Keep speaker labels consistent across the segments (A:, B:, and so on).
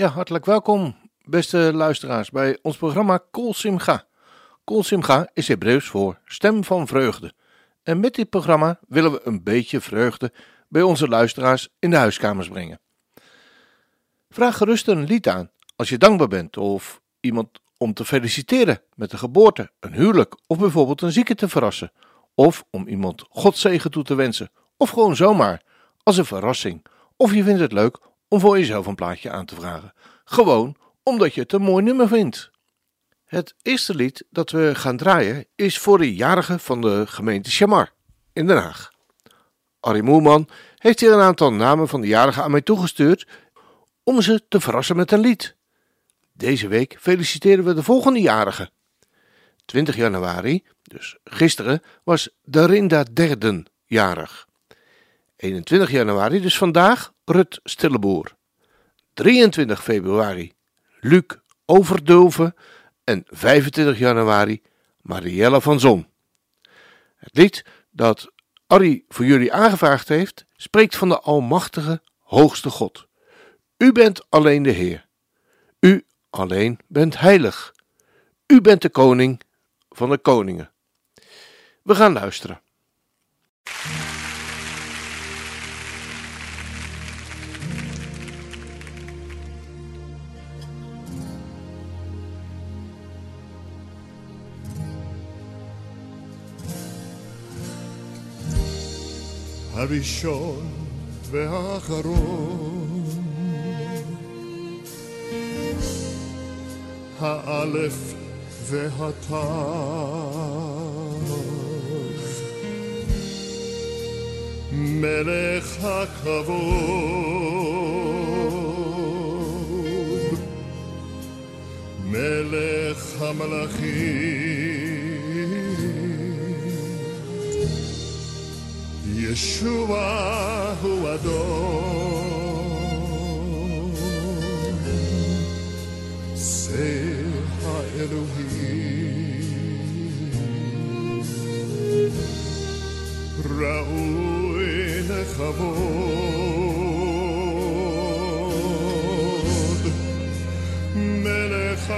A: Ja, hartelijk welkom, beste luisteraars, bij ons programma Kol Simcha. Kol Simcha is Hebreeuws voor stem van vreugde. En met dit programma willen we een beetje vreugde bij onze luisteraars in de huiskamers brengen. Vraag gerust een lied aan als je dankbaar bent of iemand om te feliciteren met een geboorte, een huwelijk of bijvoorbeeld een zieke te verrassen. Of om iemand Godzegen toe te wensen. Of gewoon zomaar, als een verrassing. Of je vindt het leuk om voor jezelf een plaatje aan te vragen. Gewoon omdat je het een mooi nummer vindt. Het eerste lied dat we gaan draaien is voor de jarige van de gemeente Chamar in Den Haag. Arie Moerman heeft hier een aantal namen van de jarigen aan mij toegestuurd om ze te verrassen met een lied. Deze week feliciteren we de volgende jarigen. 20 januari, dus gisteren, was Darinda Derden jarig. 21 januari, dus vandaag, Rut Stilleboer. 23 februari, Luc Overdulven. En 25 januari, Marielle van Zon. Het lied dat Arrie voor jullie aangevraagd heeft, spreekt van de Almachtige, Hoogste God. U bent alleen de Heer. U alleen bent heilig. U bent de koning van de koningen. We gaan luisteren.
B: הראשון והאחרון, האלף והתו, מלך הכבוד, מלך המלאכים. Yeshua who Adon. Say ha Elohim. Ra'ui
A: nechavod. Melech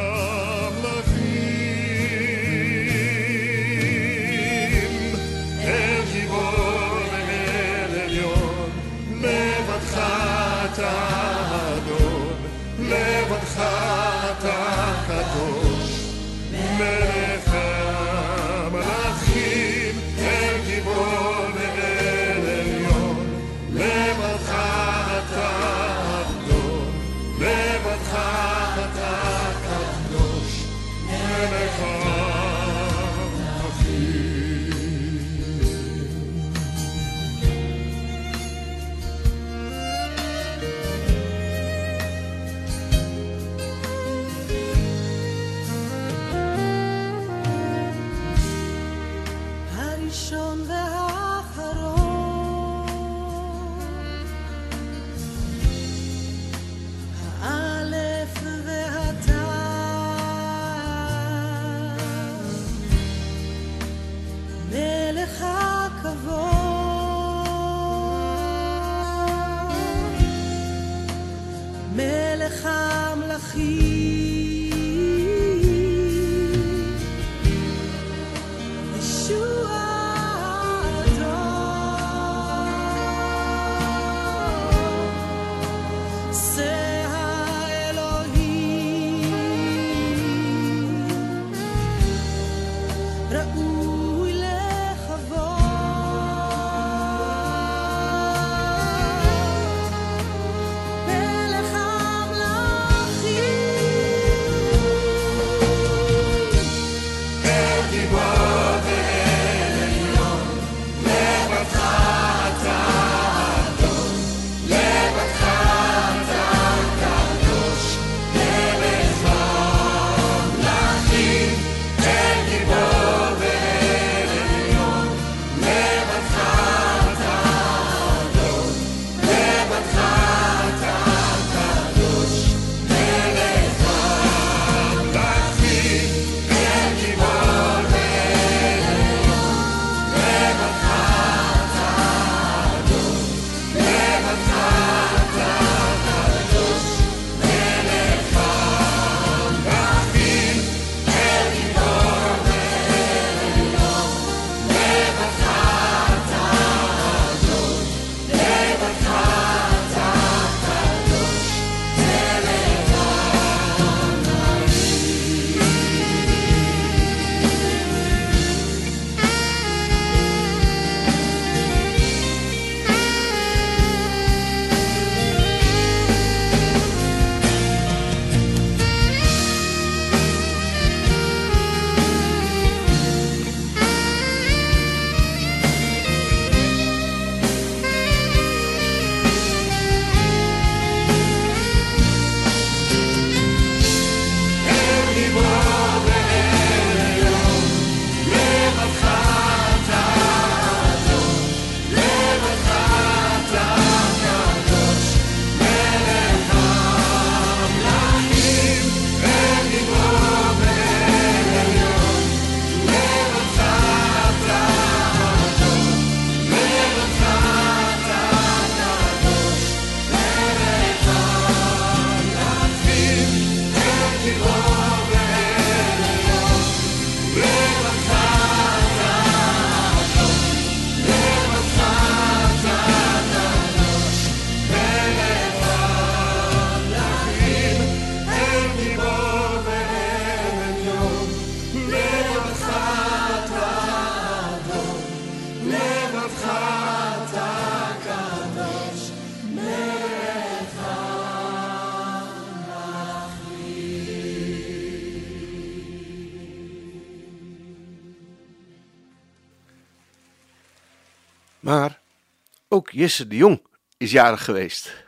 A: Jesse de Jong is jarig geweest.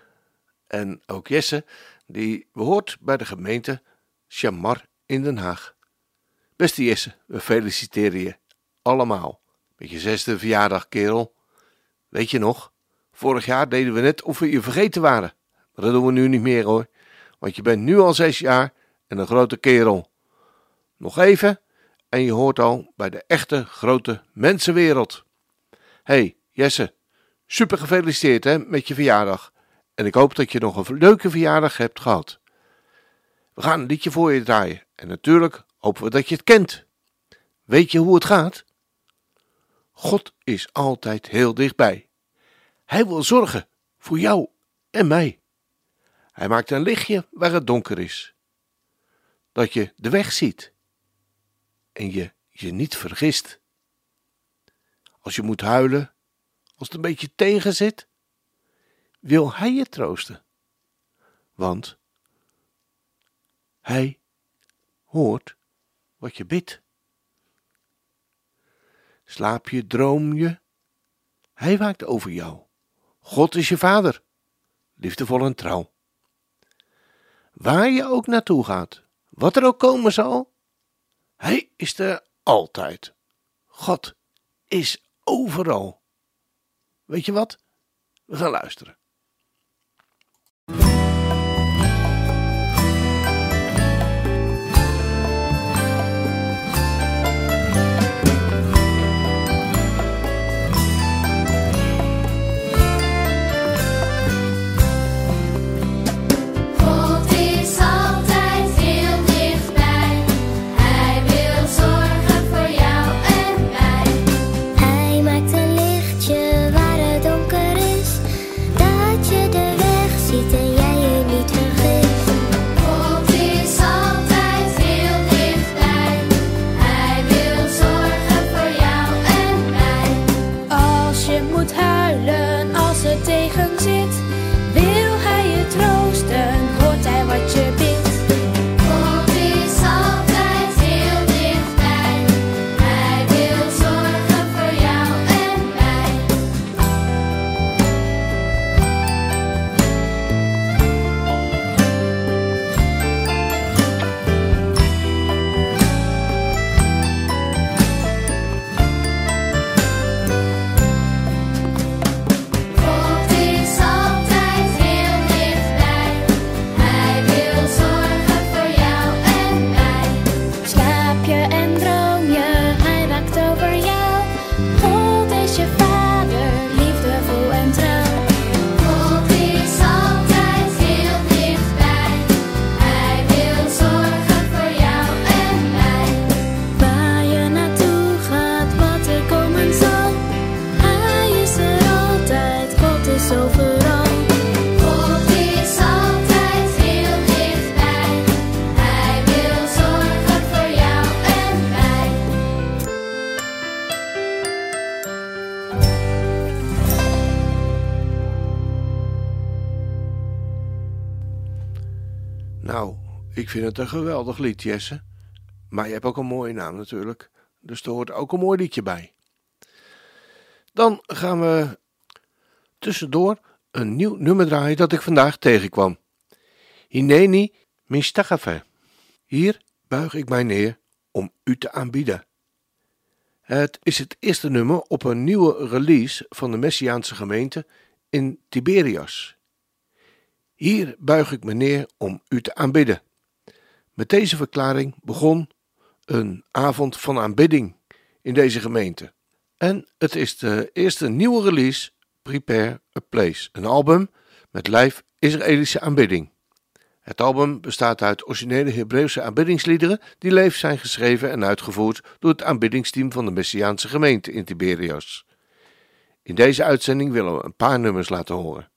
A: En ook Jesse, die behoort bij de gemeente Chamar in Den Haag. Beste Jesse, we feliciteren je allemaal met je zesde verjaardag, kerel. Weet je nog? Vorig jaar deden we net of we je vergeten waren. Maar dat doen we nu niet meer hoor. Want je bent nu al zes jaar en een grote kerel. Nog even en je hoort al bij de echte grote mensenwereld. hey, Jesse, super gefeliciteerd hè, met je verjaardag. En ik hoop dat je nog een leuke verjaardag hebt gehad. We gaan een liedje voor je draaien. En natuurlijk hopen we dat je het kent. Weet je hoe het gaat? God is altijd heel dichtbij. Hij wil zorgen voor jou en mij. Hij maakt een lichtje waar het donker is. Dat je de weg ziet. En je je niet vergist. Als je moet huilen, als het een beetje tegen zit, wil Hij je troosten. Want Hij hoort wat je bidt. Slaap je, droom je, Hij waakt over jou. God is je vader, liefdevol en trouw. Waar je ook naartoe gaat, wat er ook komen zal, Hij is er altijd. God is overal. Weet je wat? We gaan luisteren. Vind het een geweldig lied, Jesse. Maar je hebt ook een mooie naam natuurlijk. Dus er hoort ook een mooi liedje bij. Dan gaan we tussendoor een nieuw nummer draaien dat ik vandaag tegenkwam. Hineni Mistagafe. Hier buig ik mij neer om u te aanbieden. Het is het eerste nummer op een nieuwe release van de Messiaanse gemeente in Tiberias. Hier buig ik me neer om u te aanbidden. Met deze verklaring begon een avond van aanbidding in deze gemeente. En het is de eerste nieuwe release, Prepare a Place, een album met live Israëlische aanbidding.
C: Het album bestaat uit originele Hebreeuwse aanbiddingsliederen die leef zijn geschreven en uitgevoerd door het aanbiddingsteam van de Messiaanse gemeente in Tiberias. In deze uitzending willen we een paar nummers laten horen.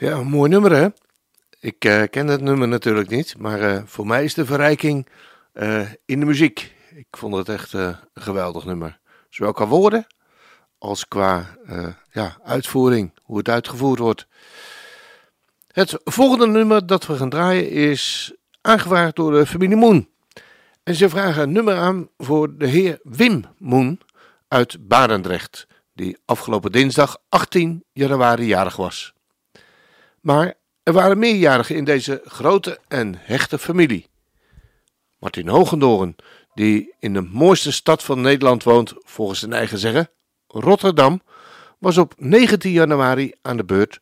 C: Ja, een mooi nummer hè? Ik eh, ken het nummer natuurlijk niet, maar eh, voor mij is de verrijking eh, in de muziek. Ik vond het echt een geweldig nummer. Zowel qua woorden als qua ja, uitvoering, hoe het uitgevoerd wordt. Het volgende nummer dat we gaan draaien is aangevraagd door de familie Moen. En ze vragen een nummer aan voor de heer Wim Moen uit Barendrecht, die afgelopen dinsdag 18 januari jarig was. Maar er waren meerjarigen in deze grote en hechte familie. Martin Hogendoren, die in de mooiste stad van Nederland woont, volgens zijn eigen zeggen, Rotterdam, was op 19 januari aan de beurt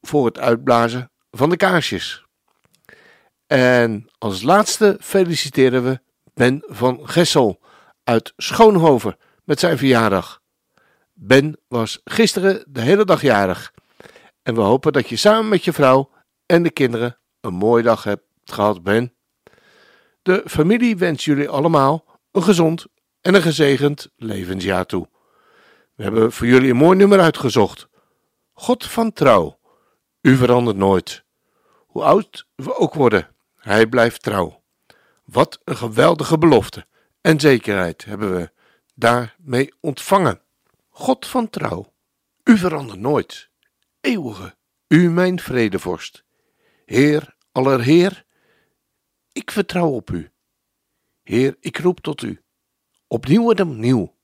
C: voor het uitblazen van de kaarsjes. En als laatste feliciteren we Ben van Gessel uit Schoonhoven met zijn verjaardag. Ben was gisteren de hele dag jarig. En we hopen dat je samen met je vrouw en de kinderen een mooie dag hebt gehad, Ben. De familie wenst jullie allemaal een gezond en een gezegend levensjaar toe. We hebben voor jullie een mooi nummer uitgezocht. God van trouw, u verandert nooit. Hoe oud we ook worden, hij blijft trouw. Wat een geweldige belofte en zekerheid hebben we daarmee ontvangen. God van trouw, u verandert nooit. Eeuwige, u mijn vredevorst. Heer, allerheer, ik vertrouw op u. Heer, ik roep tot u. Opnieuw en opnieuw.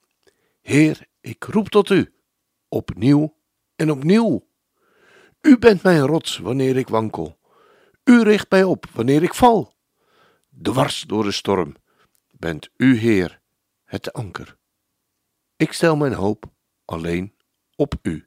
C: Heer, ik roep tot u. Opnieuw en opnieuw. U bent mijn rots wanneer ik wankel. U richt mij op wanneer ik val. Dwars door de storm bent u, Heer, het anker. Ik stel mijn hoop alleen op u.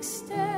D: extend.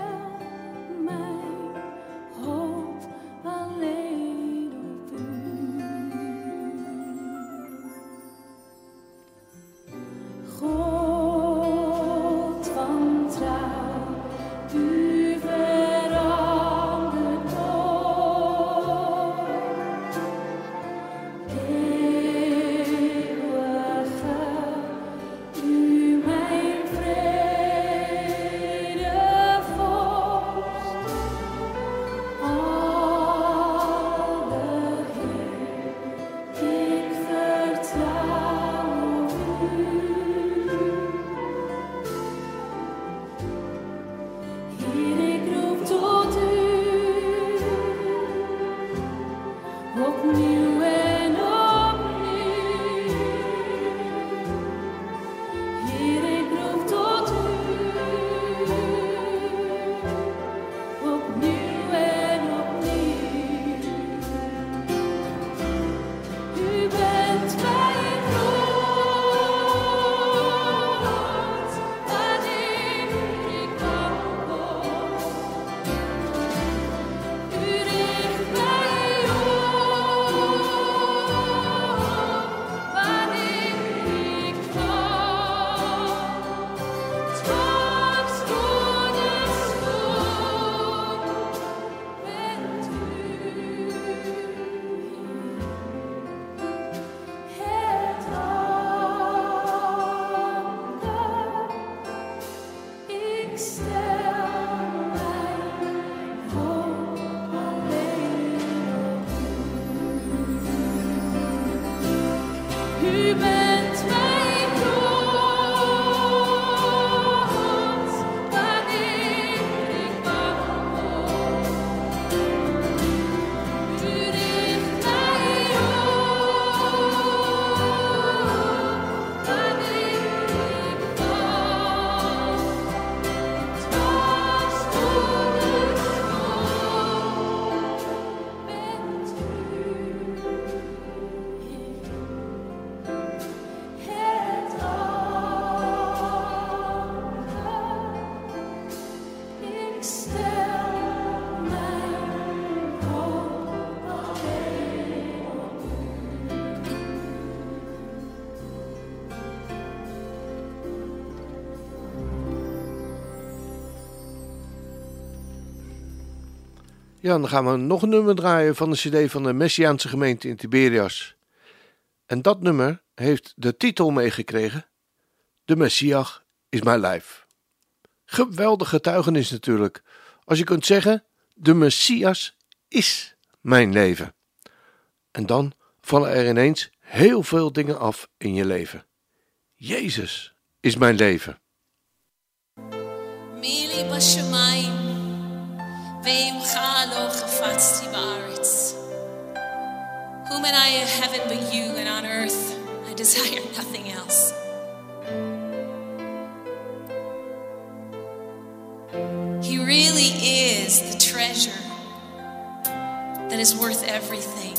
A: baby. Dan gaan we nog een nummer draaien van de CD van de Messiaanse gemeente in Tiberias. En dat nummer heeft de titel meegekregen: De Messias is mijn lijf. Geweldige getuigenis natuurlijk. Als je kunt zeggen: De Messias is mijn leven. En dan vallen er ineens heel veel dingen af in je leven. Jezus is mijn leven.
C: Mili ועמך לא חפצתי בארץ. Whom and I in heaven but you, and on earth I desire nothing else. He really is the treasure that is worth everything.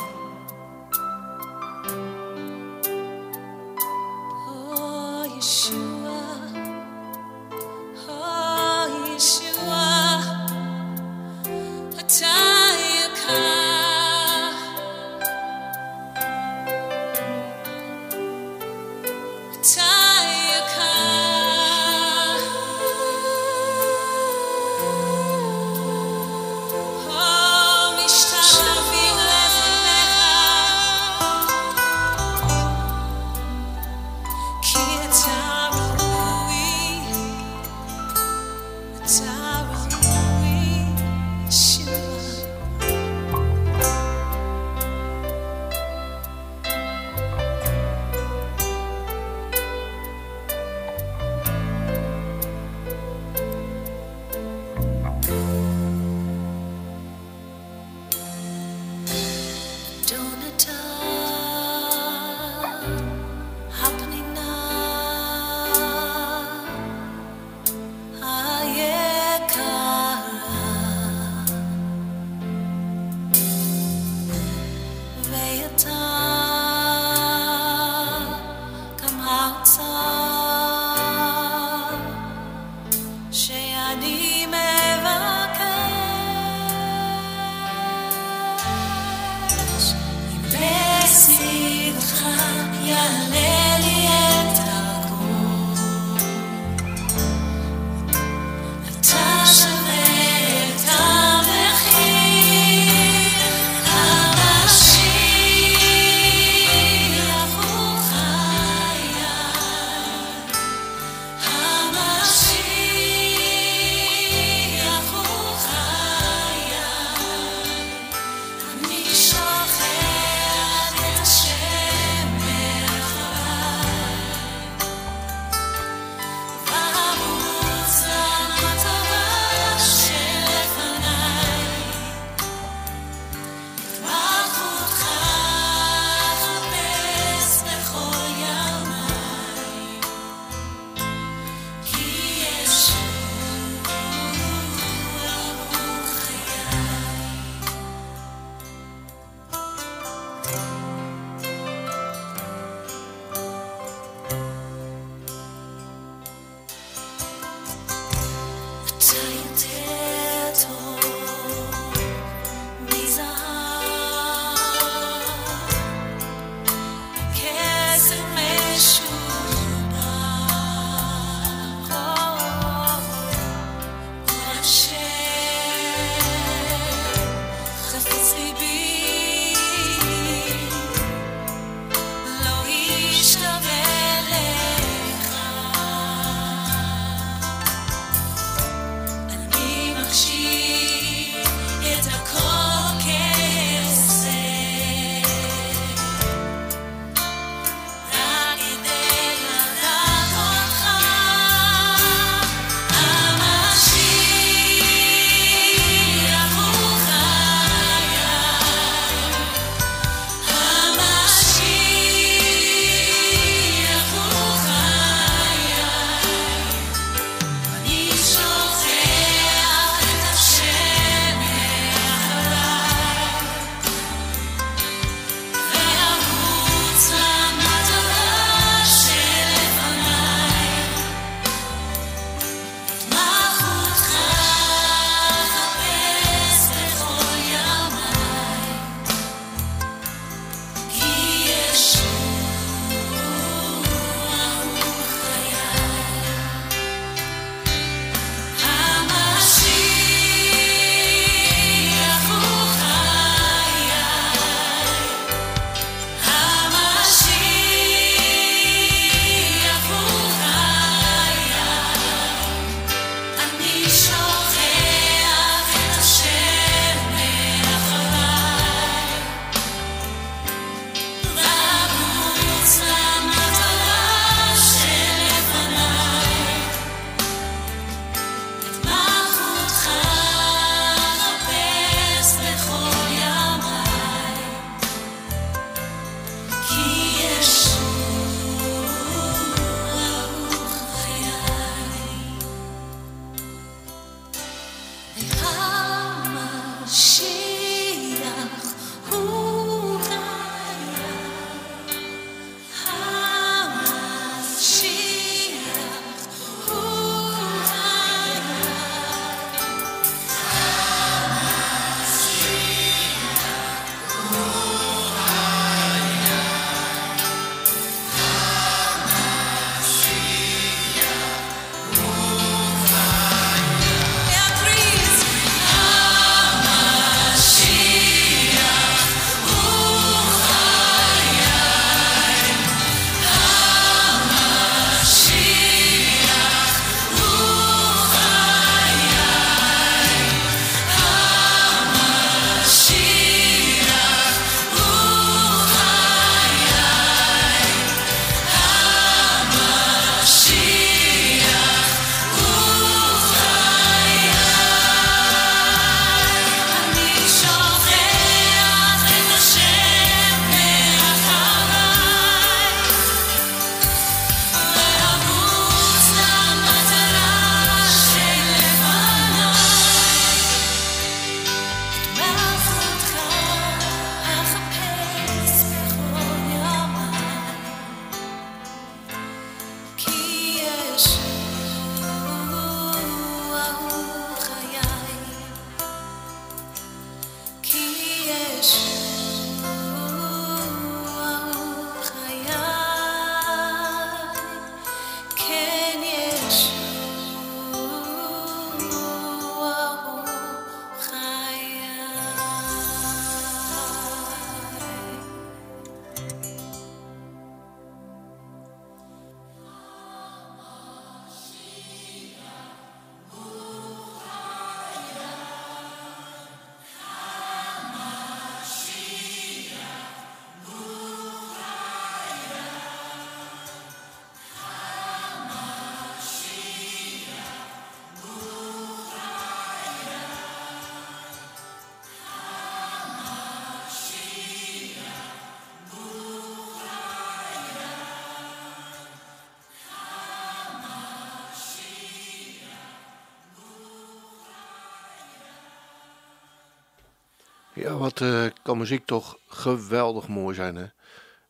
A: Wat eh, kan muziek toch geweldig mooi zijn, hè?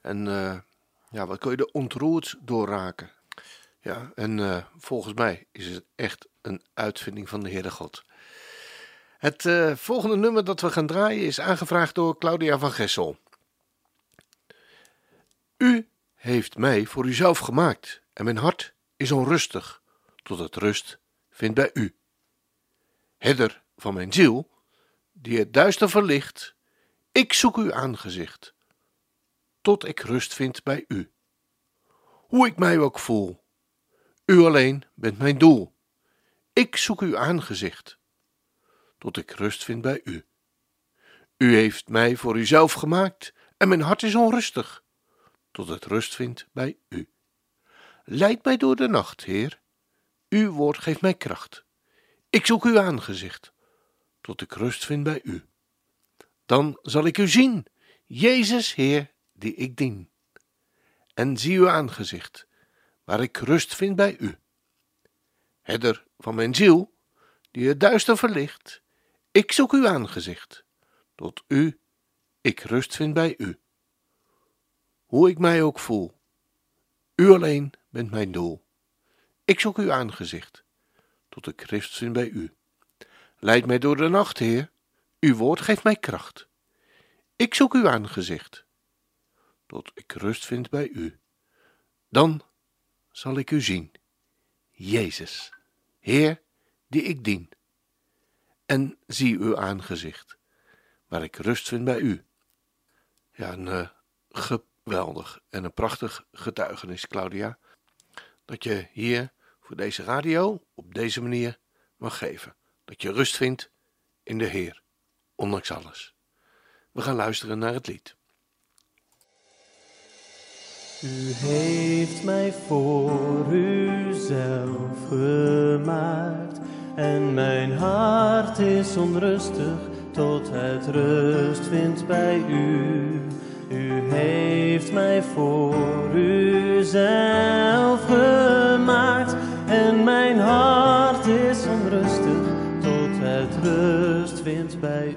A: En eh, ja, wat kun je er ontroerd door raken. Ja, en eh, volgens mij is het echt een uitvinding van de Heere God. Het volgende nummer dat we gaan draaien is aangevraagd door Claudia van Gessel. U heeft mij voor uzelf gemaakt en mijn hart is onrustig, tot het rust vindt bij u. Herder van mijn ziel, die het duister verlicht, ik zoek uw aangezicht, tot ik rust vind bij u. Hoe ik mij ook voel, u alleen bent mijn doel. Ik zoek uw aangezicht, tot ik rust vind bij u. U heeft mij voor uzelf gemaakt en mijn hart is onrustig, tot het rust vindt bij u. Leid mij door de nacht, Heer. Uw woord geeft mij kracht. Ik zoek uw aangezicht, tot ik rust vind bij u. Dan zal ik u zien, Jezus Heer, die ik dien. En zie uw aangezicht, waar ik rust vind bij u. Herder van mijn ziel, die het duister verlicht, ik zoek uw aangezicht, tot u ik rust vind bij u. Hoe ik mij ook voel, u alleen bent mijn doel. Ik zoek uw aangezicht, tot ik rust vind bij u. Leid mij door de nacht, Heer, uw woord geeft mij kracht. Ik zoek uw aangezicht, tot ik rust vind bij u. Dan zal ik u zien, Jezus, Heer, die ik dien. En zie uw aangezicht, waar ik rust vind bij u. Ja, een eh, geweldig en een prachtig getuigenis, Claudia, dat je hier voor deze radio op deze manier mag geven. Dat je rust vindt in de Heer, ondanks alles. We gaan luisteren naar het lied.
E: U heeft mij voor uzelf gemaakt en mijn hart is onrustig tot het rust vindt bij u. U heeft mij voor uzelf
A: Svensberg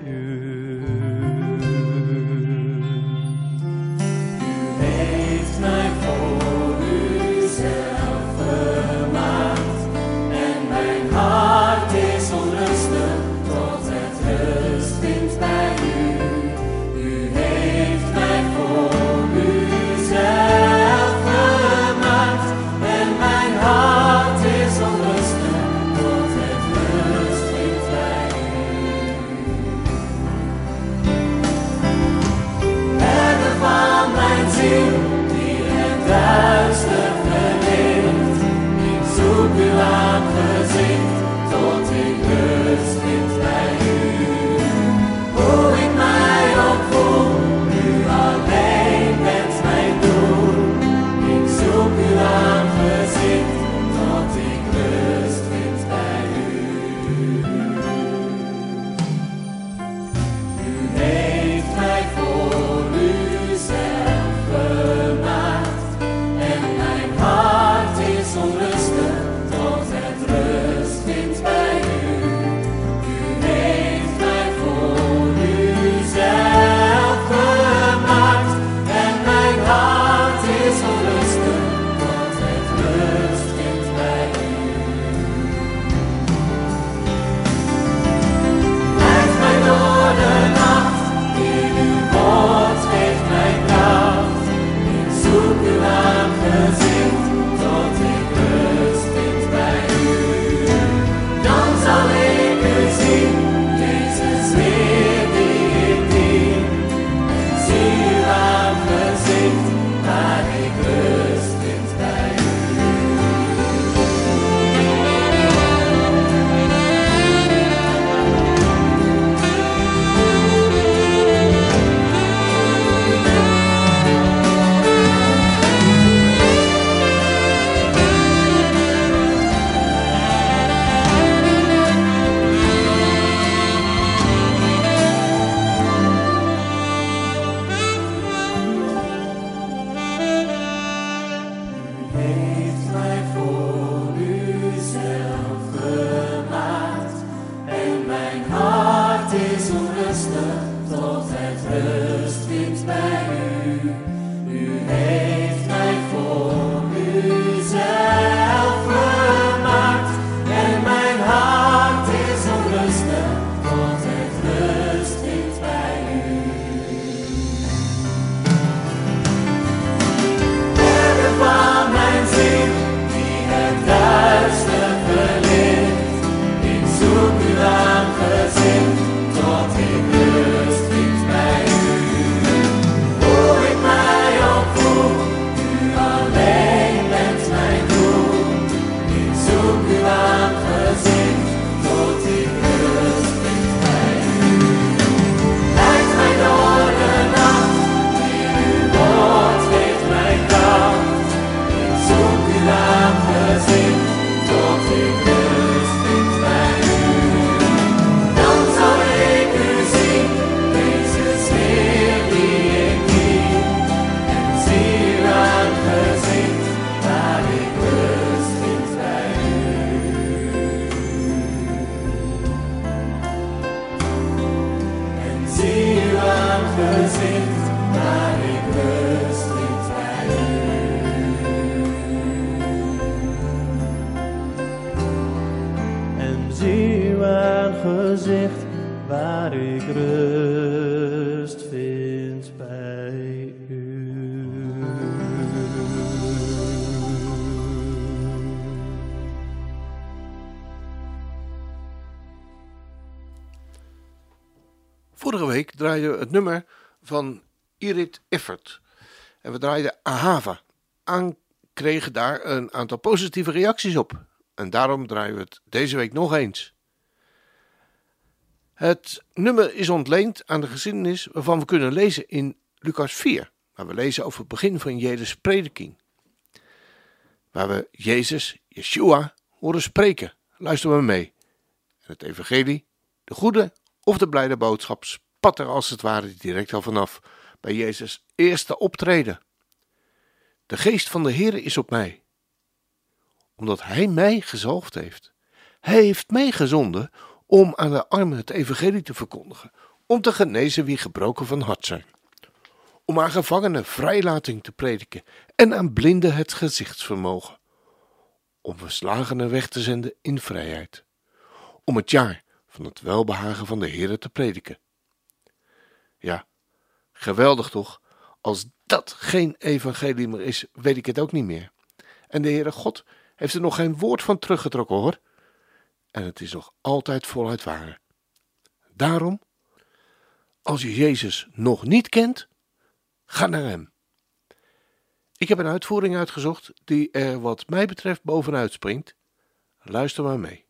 A: draaiden het nummer van Irit Effert. En we draaiden Ahava. en kregen daar een aantal positieve reacties op. En daarom draaien we het deze week nog eens. Het nummer is ontleend aan de geschiedenis waarvan we kunnen lezen in Lucas 4, waar we lezen over het begin van Jezus' prediking. Waar we Jezus, Yeshua, horen spreken. Luisteren we mee. En het evangelie, de goede of de blijde boodschap spat er als het ware direct al vanaf. Bij Jezus' eerste optreden. De geest van de Heer is op mij, omdat Hij mij gezalfd heeft. Hij heeft mij gezonden om aan de armen het evangelie te verkondigen, om te genezen wie gebroken van hart zijn, om aan gevangenen vrijlating te prediken en aan blinden het gezichtsvermogen, om verslagenen weg te zenden in vrijheid, om het jaar van het welbehagen van de Heere te prediken, ja, geweldig toch? Als dat geen evangelie meer is, weet ik het ook niet meer. En de Heere God heeft er nog geen woord van teruggetrokken hoor. En het is nog altijd voluit waar. Daarom, als je Jezus nog niet kent, ga naar Hem. Ik heb een uitvoering uitgezocht die er wat mij betreft bovenuit springt. Luister maar mee.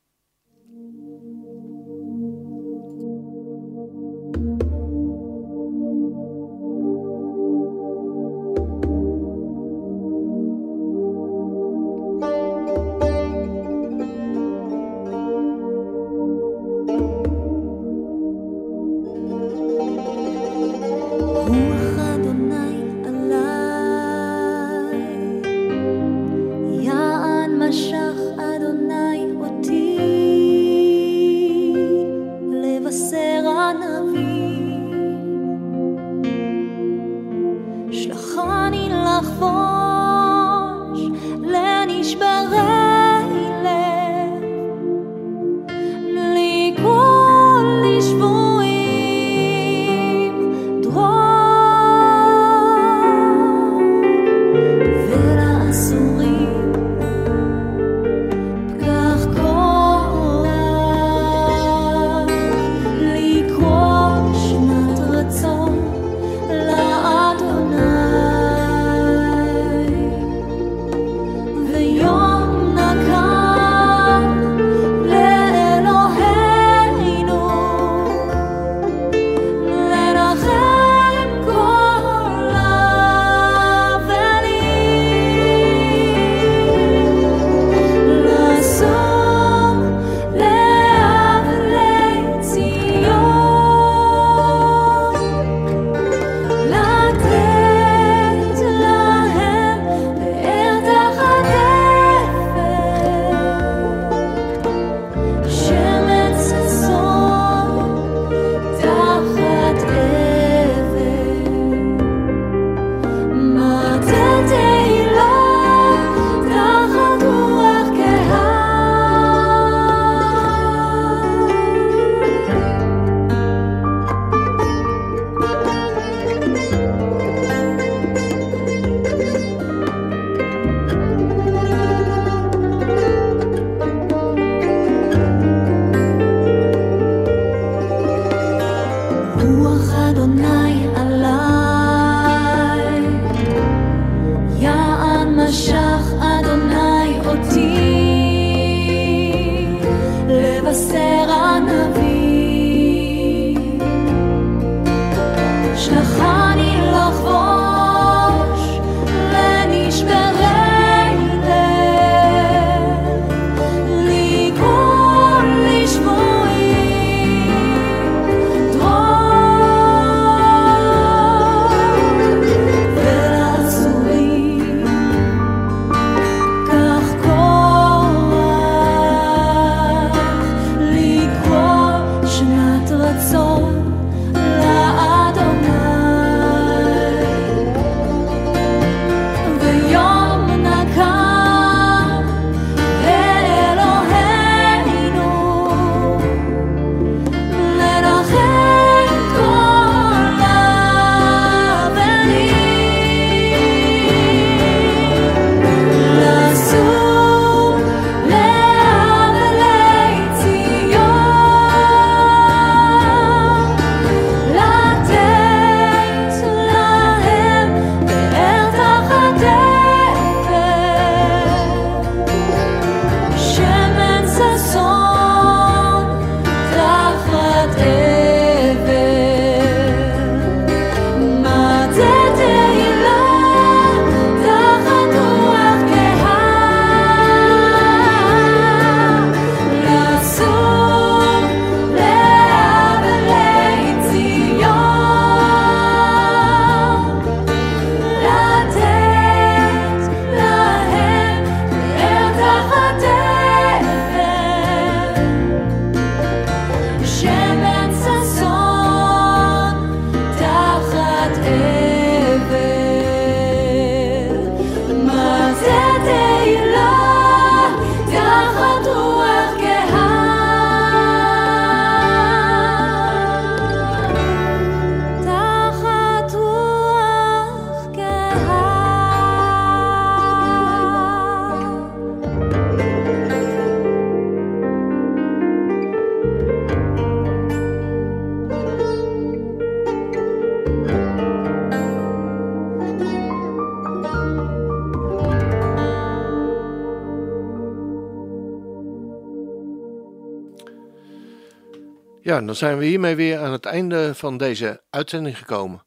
F: dan zijn we hiermee weer aan het einde van deze uitzending gekomen.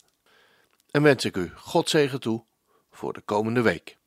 F: En wens ik u God zegen toe voor de komende week.